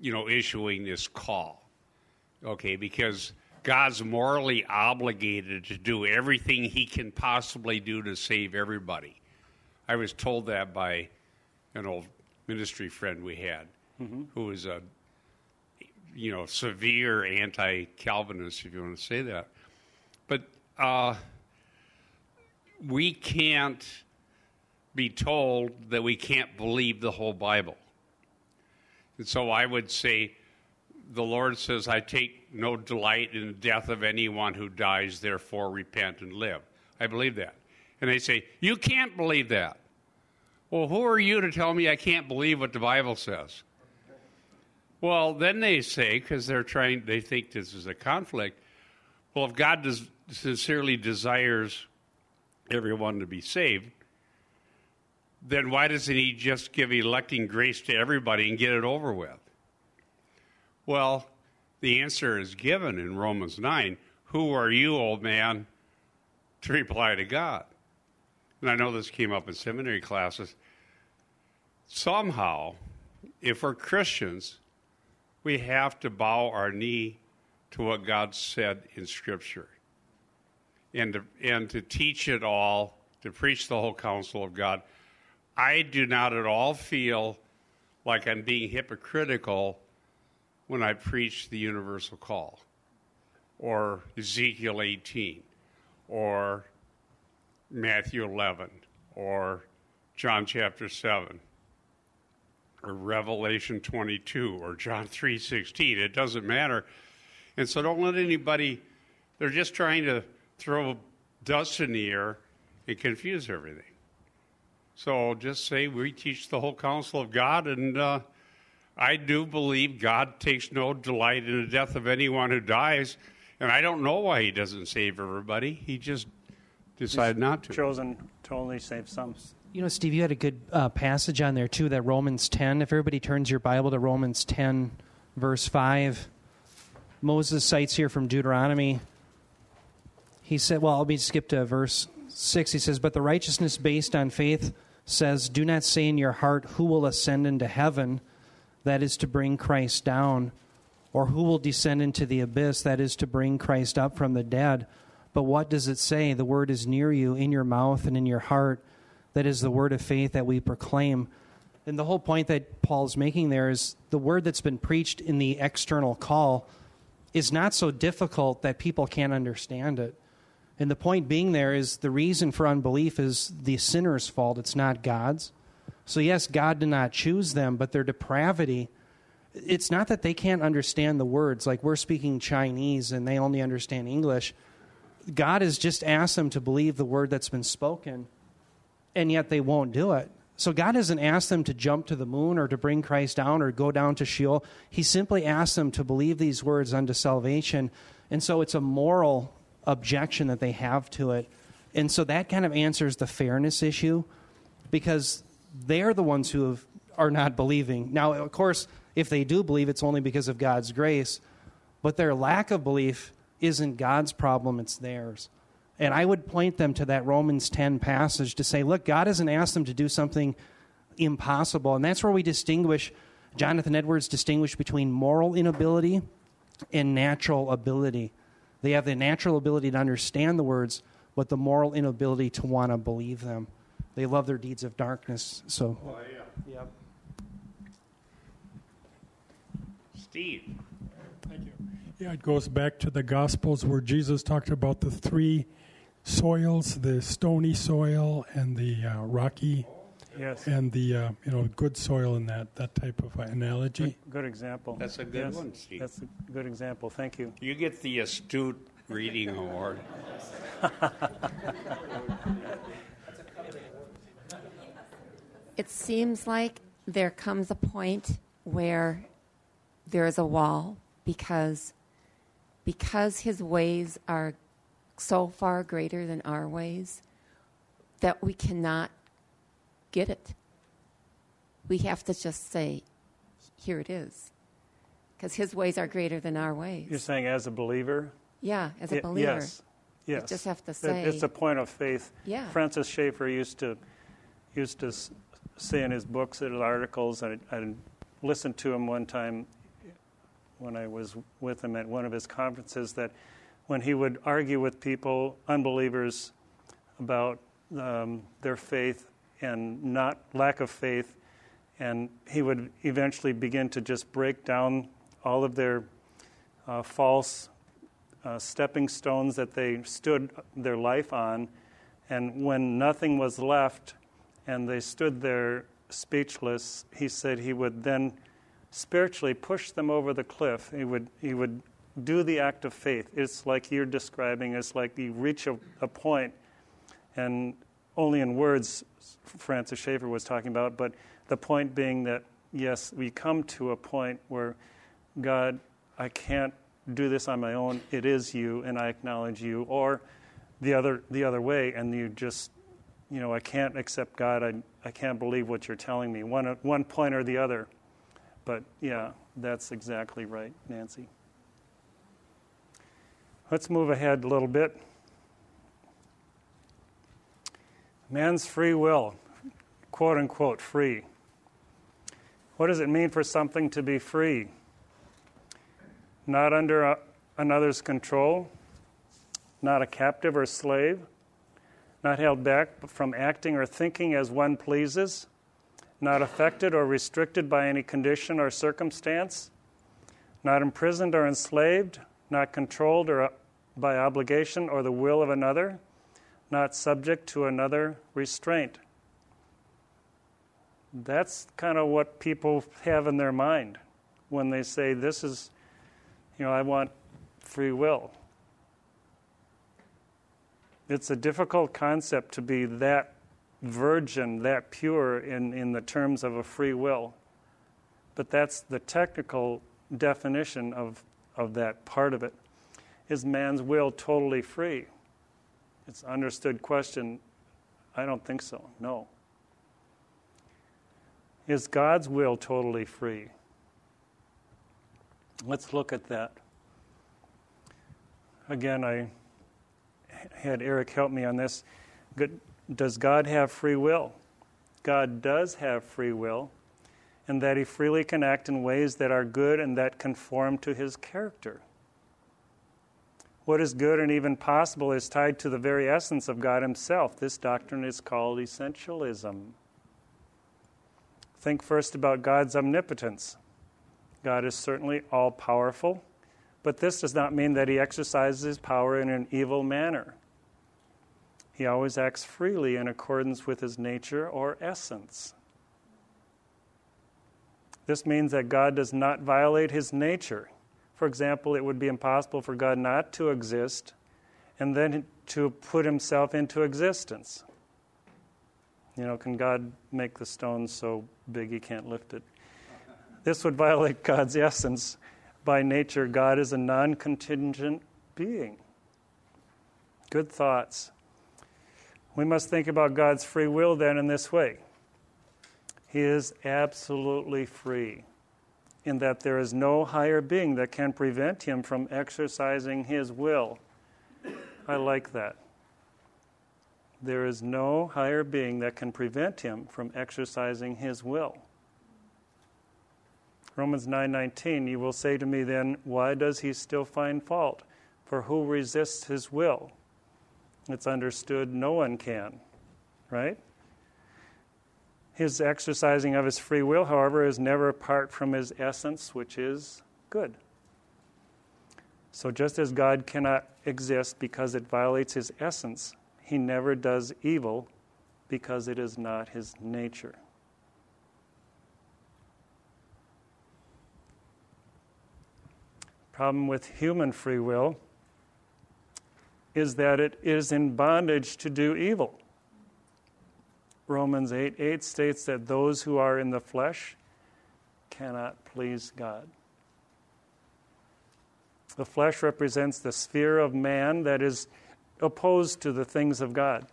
you know, issuing this call, okay? Because God's morally obligated to do everything He can possibly do to save everybody. I was told that by an old ministry friend we had, mm-hmm. who was a, you know, severe anti-Calvinist, if you want to say that. But uh, we can't be told that we can't believe the whole Bible. And so I would say, the Lord says, I take no delight in the death of anyone who dies, therefore repent and live. I believe that. And they say, You can't believe that. Well, who are you to tell me I can't believe what the Bible says? Well, then they say, because they're trying, they think this is a conflict. Well, if God does, sincerely desires everyone to be saved, then why doesn't he just give electing grace to everybody and get it over with? Well, the answer is given in Romans 9. Who are you, old man, to reply to God? And I know this came up in seminary classes. Somehow, if we're Christians, we have to bow our knee to what God said in Scripture and to, and to teach it all, to preach the whole counsel of God. I do not at all feel like I'm being hypocritical when I preach the universal call or Ezekiel 18 or Matthew 11 or John chapter 7 or Revelation 22 or John 3:16 it doesn't matter and so don't let anybody they're just trying to throw dust in the air and confuse everything so just say we teach the whole counsel of God, and uh, I do believe God takes no delight in the death of anyone who dies, and I don't know why He doesn't save everybody. He just decided He's not to. Chosen to only save some. You know, Steve, you had a good uh, passage on there too. That Romans ten. If everybody turns your Bible to Romans ten, verse five, Moses cites here from Deuteronomy. He said, "Well, let me skip to verse six. He says, "But the righteousness based on faith." says, Do not say in your heart, Who will ascend into heaven? That is to bring Christ down. Or who will descend into the abyss? That is to bring Christ up from the dead. But what does it say? The word is near you, in your mouth and in your heart. That is the word of faith that we proclaim. And the whole point that Paul's making there is the word that's been preached in the external call is not so difficult that people can't understand it. And the point being there is the reason for unbelief is the sinner's fault, it's not God's. So, yes, God did not choose them, but their depravity, it's not that they can't understand the words. Like we're speaking Chinese and they only understand English. God has just asked them to believe the word that's been spoken, and yet they won't do it. So God hasn't asked them to jump to the moon or to bring Christ down or go down to Sheol. He simply asked them to believe these words unto salvation. And so it's a moral objection that they have to it. And so that kind of answers the fairness issue because they're the ones who have, are not believing. Now, of course, if they do believe, it's only because of God's grace, but their lack of belief isn't God's problem, it's theirs. And I would point them to that Romans 10 passage to say, look, God hasn't asked them to do something impossible. And that's where we distinguish, Jonathan Edwards distinguished between moral inability and natural ability. They have the natural ability to understand the words, but the moral inability to want to believe them. They love their deeds of darkness. So, Oh, yeah. yep. Steve. Thank you. Yeah, it goes back to the Gospels where Jesus talked about the three soils: the stony soil and the uh, rocky, Yes. and the uh, you know good soil in that that type of analogy. Good, good example. That's a good Yes, one, Steve. That's a good example. Thank you. You get the astute reading award. [laughs] It seems like there comes a point where there is a wall because because his ways are so far greater than our ways that we cannot get it. We have to just say, here it is. Because his ways are greater than our ways. You're saying as a believer? yeah, as a believer. Yes. Yes. You just have to It- say- It's a point of faith. Yeah. Francis Schaeffer used to used to say in his books and his articles, I, I listened to him one time when I was with him at one of his conferences, that when he would argue with people, unbelievers, about um, their faith and not lack of faith, and he would eventually begin to just break down all of their uh, false uh, stepping stones that they stood their life on. And when nothing was left and they stood there speechless, he said he would then spiritually push them over the cliff. He would, he would do the act of faith. It's like you're describing, it's like you reach a, a point, and only in words, Francis Schaeffer was talking about, but the point being that, yes, we come to a point where God, I can't do this on my own. It is you, and I acknowledge you. Or the other, the other way, and you just, you know, I can't accept God. I, I can't believe what you're telling me. One, one point or the other. But yeah, that's exactly right, Nancy. Let's move ahead a little bit. Man's free will, quote unquote, free. What does it mean for something to be free? Not under a, another's control, not a captive or slave, not held back from acting or thinking as one pleases, not affected or restricted by any condition or circumstance, not imprisoned or enslaved, not controlled or uh, by obligation or the will of another, not subject to another restraint. That's kind of what people have in their mind when they say, This is, you know, I want free will. It's a difficult concept to be that virgin, that pure in, in the terms of a free will. But that's the technical definition of, of that part of it. Is man's will totally free? It's an understood question. I don't think so. No. Is God's will totally free? Let's look at that. Again, I had Eric help me on this. Does God have free will? God does have free will. and that he freely can act in ways that are good and that conform to his character. What is good and even possible is tied to the very essence of God Himself. This doctrine is called essentialism. Think first about God's omnipotence. God is certainly all powerful, but this does not mean that He exercises His power in an evil manner. He always acts freely in accordance with His nature or essence. This means that God does not violate His nature. For example, it would be impossible for God not to exist and then to put himself into existence. You know, can God make the stone so big he can't lift it? This would violate God's essence. By nature, God is a non contingent being. Good thoughts. We must think about God's free will then in this way He is absolutely free in that there is no higher being that can prevent him from exercising his will. I like that. There is no higher being that can prevent him from exercising his will. Romans 9:19 You will say to me then why does he still find fault for who resists his will It's understood no one can right his exercising of his free will, however, is never apart from his essence, which is good. So, just as God cannot exist because it violates his essence, he never does evil because it is not his nature. Problem with human free will is that it is in bondage to do evil. Romans 8 8 states that those who are in the flesh cannot please God. The flesh represents the sphere of man that is opposed to the things of God.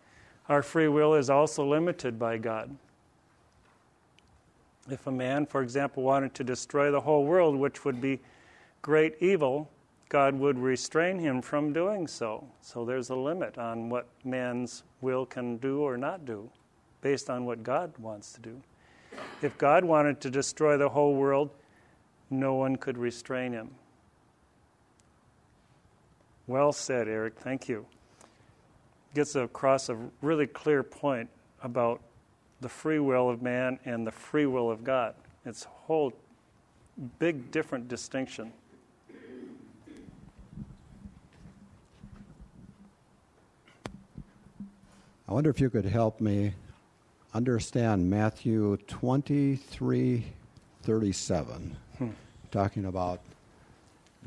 Our free will is also limited by God. If a man, for example, wanted to destroy the whole world, which would be great evil, God would restrain him from doing so. So there's a limit on what man's will can do or not do based on what God wants to do. If God wanted to destroy the whole world, no one could restrain him. Well said, Eric. Thank you. Gets across a really clear point about the free will of man and the free will of God. It's a whole big different distinction. I wonder if you could help me understand Matthew 23 37, hmm. talking about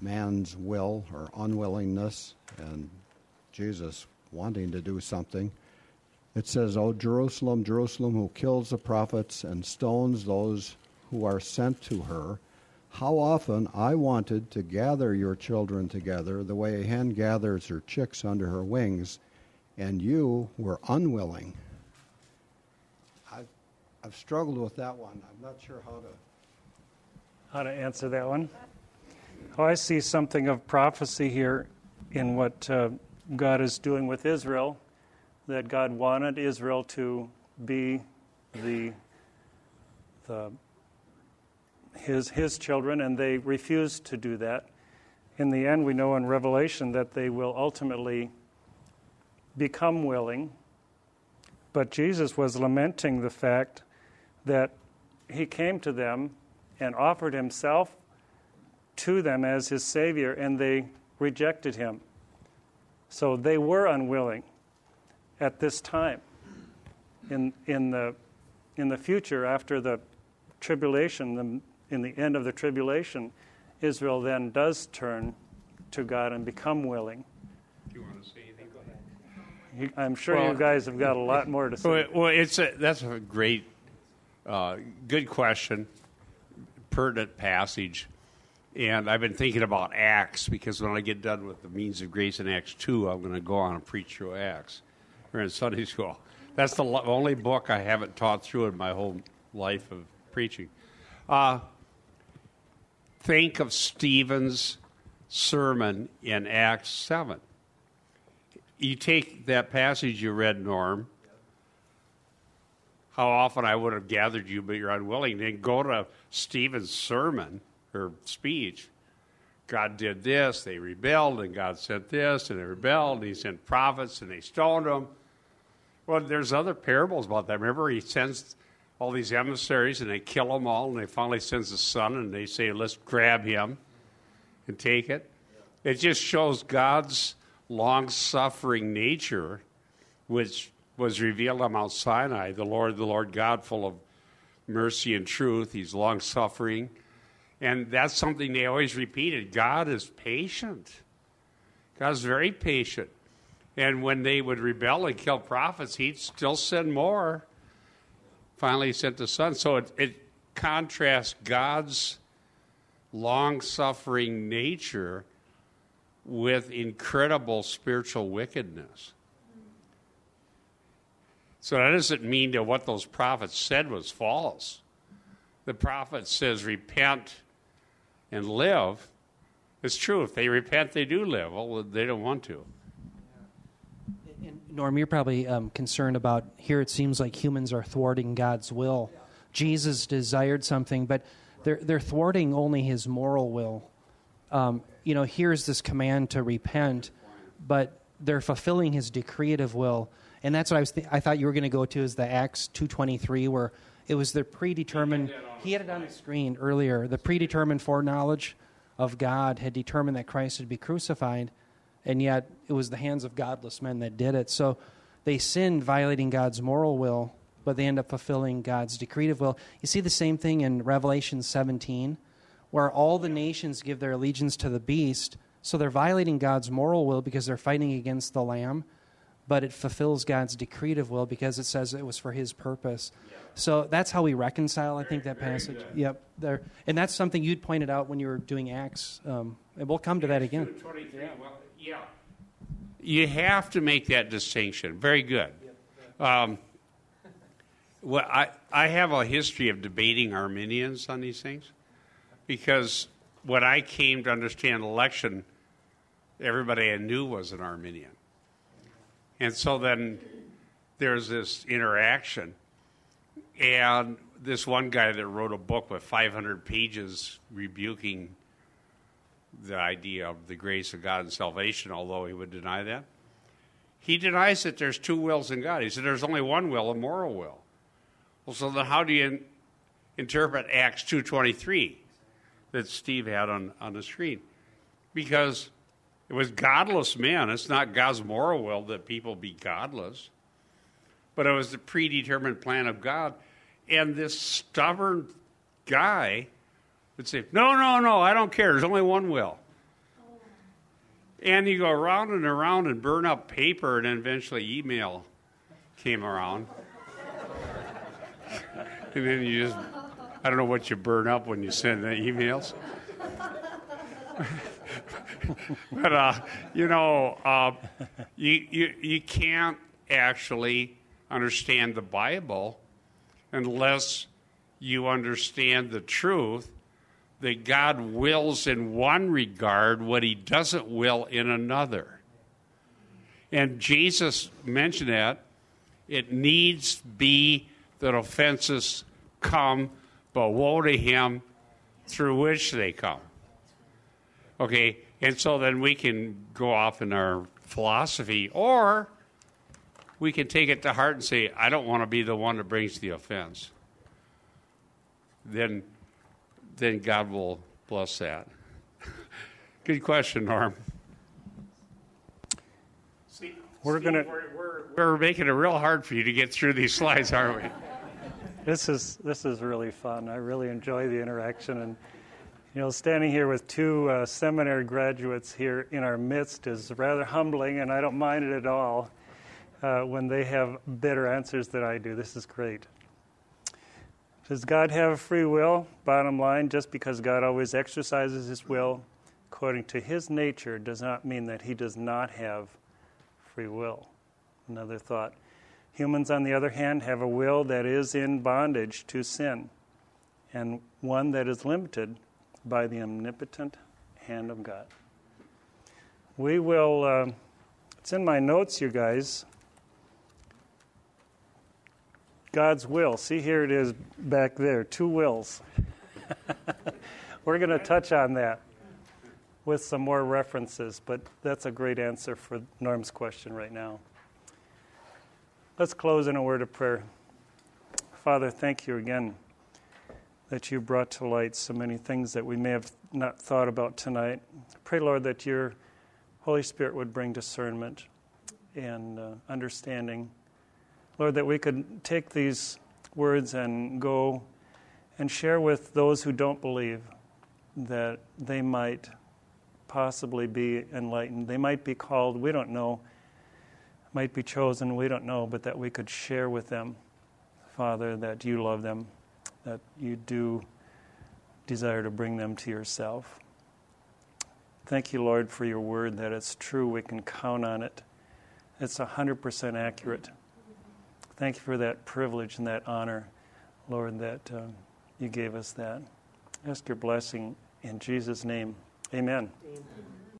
man's will or unwillingness and Jesus wanting to do something. It says, O Jerusalem, Jerusalem, who kills the prophets and stones those who are sent to her, how often I wanted to gather your children together the way a hen gathers her chicks under her wings, and you were unwilling. I've struggled with that one. I'm not sure how to. How to answer that one? Oh, I see something of prophecy here in what uh, God is doing with Israel, that God wanted Israel to be the, the his, his children, and they refused to do that. In the end, we know in Revelation that they will ultimately become willing. But Jesus was lamenting the fact that he came to them and offered himself to them as his Savior, and they rejected him. So they were unwilling at this time. In, in, the, in the future, after the tribulation, the, in the end of the tribulation, Israel then does turn to God and become willing. Do you want to say anything? Go ahead. I'm sure well, you guys have got a lot more to say. Well, it's a, that's a great uh, good question, pertinent passage. And I've been thinking about Acts because when I get done with the means of grace in Acts 2, I'm going to go on and preach through Acts. We're in Sunday [laughs] school. That's the only book I haven't taught through in my whole life of preaching. Uh, think of Stephen's sermon in Acts 7. You take that passage you read, Norm, how often I would have gathered you, but you're unwilling. Then go to Stephen's sermon or speech. God did this, they rebelled, and God sent this, and they rebelled, and He sent prophets, and they stoned them. Well, there's other parables about that. Remember, He sends all these emissaries, and they kill them all, and they finally sends the son, and they say, "Let's grab him and take it." It just shows God's long-suffering nature, which was revealed on Mount Sinai. The Lord, the Lord God, full of mercy and truth. He's long-suffering and that's something they always repeated God is patient. God's very patient. And when they would rebel and kill prophets, he'd still send more. Finally, he sent the Son. So it, it contrasts God's long suffering nature with incredible spiritual wickedness. So that doesn't mean that what those prophets said was false. The prophet says, Repent and live, it's true. If they repent, they do live. Well, they don't want to. Norm, you're probably um, concerned about here. It seems like humans are thwarting God's will. Jesus desired something, but they're they're thwarting only His moral will. Um, you know, here's this command to repent, but they're fulfilling His decretive will, and that's what I was. Th- I thought you were going to go to is the Acts two twenty three, where it was the predetermined. He had it on the screen earlier. The predetermined foreknowledge of God had determined that Christ would be crucified, and yet it was the hands of godless men that did it. So they sinned, violating God's moral will, but they end up fulfilling God's decretive will. You see the same thing in Revelation 17, where all the nations give their allegiance to the beast. So they're violating God's moral will because they're fighting against the Lamb, but it fulfills God's decretive will because it says it was for His purpose. So that's how we reconcile, I think, that passage. Yep. There. And that's something you'd pointed out when you were doing Acts. Um, and we'll come to that again. Yeah. Well, yeah. You have to make that distinction. Very good. Um, well, I, I have a history of debating Arminians on these things because when I came to understand election, everybody I knew was an Arminian. And so then there's this interaction and this one guy that wrote a book with 500 pages rebuking the idea of the grace of God and salvation, although he would deny that. He denies that there's two wills in God. He said there's only one will, a moral will. Well, so then how do you in, interpret Acts 2.23 that Steve had on, on the screen? Because it was godless men. It's not God's moral will that people be godless but it was the predetermined plan of God. And this stubborn guy would say, No, no, no, I don't care. There's only one will. And you go around and around and burn up paper, and then eventually email came around. [laughs] and then you just, I don't know what you burn up when you send the emails. [laughs] [laughs] but, uh, you know, uh, you, you, you can't actually understand the Bible unless you understand the truth that God wills in one regard what he doesn't will in another. And Jesus mentioned that it needs be that offenses come, but woe to him through which they come. Okay, and so then we can go off in our philosophy, or we can take it to heart and say, I don't want to be the one that brings the offense. Then, then God will bless that. [laughs] Good question, Norm. See, we're going to. We're, we're making it real hard for you to get through these [laughs] slides, aren't we? This is this is really fun. I really enjoy the interaction, and you know, standing here with two uh, seminary graduates here in our midst is rather humbling, and I don't mind it at all uh, when they have better answers than I do. This is great. Does God have free will? Bottom line, just because God always exercises his will according to his nature does not mean that he does not have free will. Another thought. Humans, on the other hand, have a will that is in bondage to sin, and one that is limited by the omnipotent hand of God. We will, uh, it's in my notes, you guys. God's will. See, here it is back there two wills. [laughs] We're going to touch on that with some more references, but that's a great answer for Norm's question right now. Let's close in a word of prayer. Father, thank you again that you brought to light so many things that we may have not thought about tonight. Pray, Lord, that your Holy Spirit would bring discernment and uh, understanding. Lord, that we could take these words and go and share with those who don't believe that they might possibly be enlightened. They might be called, we don't know, might be chosen, we don't know, but that we could share with them, Father, that you love them, that you do desire to bring them to yourself. Thank you, Lord, for your word that it's true. We can count on it. It's 100% accurate. Thank you for that privilege and that honor, Lord, that uh, you gave us that. ask your blessing in Jesus' name. Amen. Amen.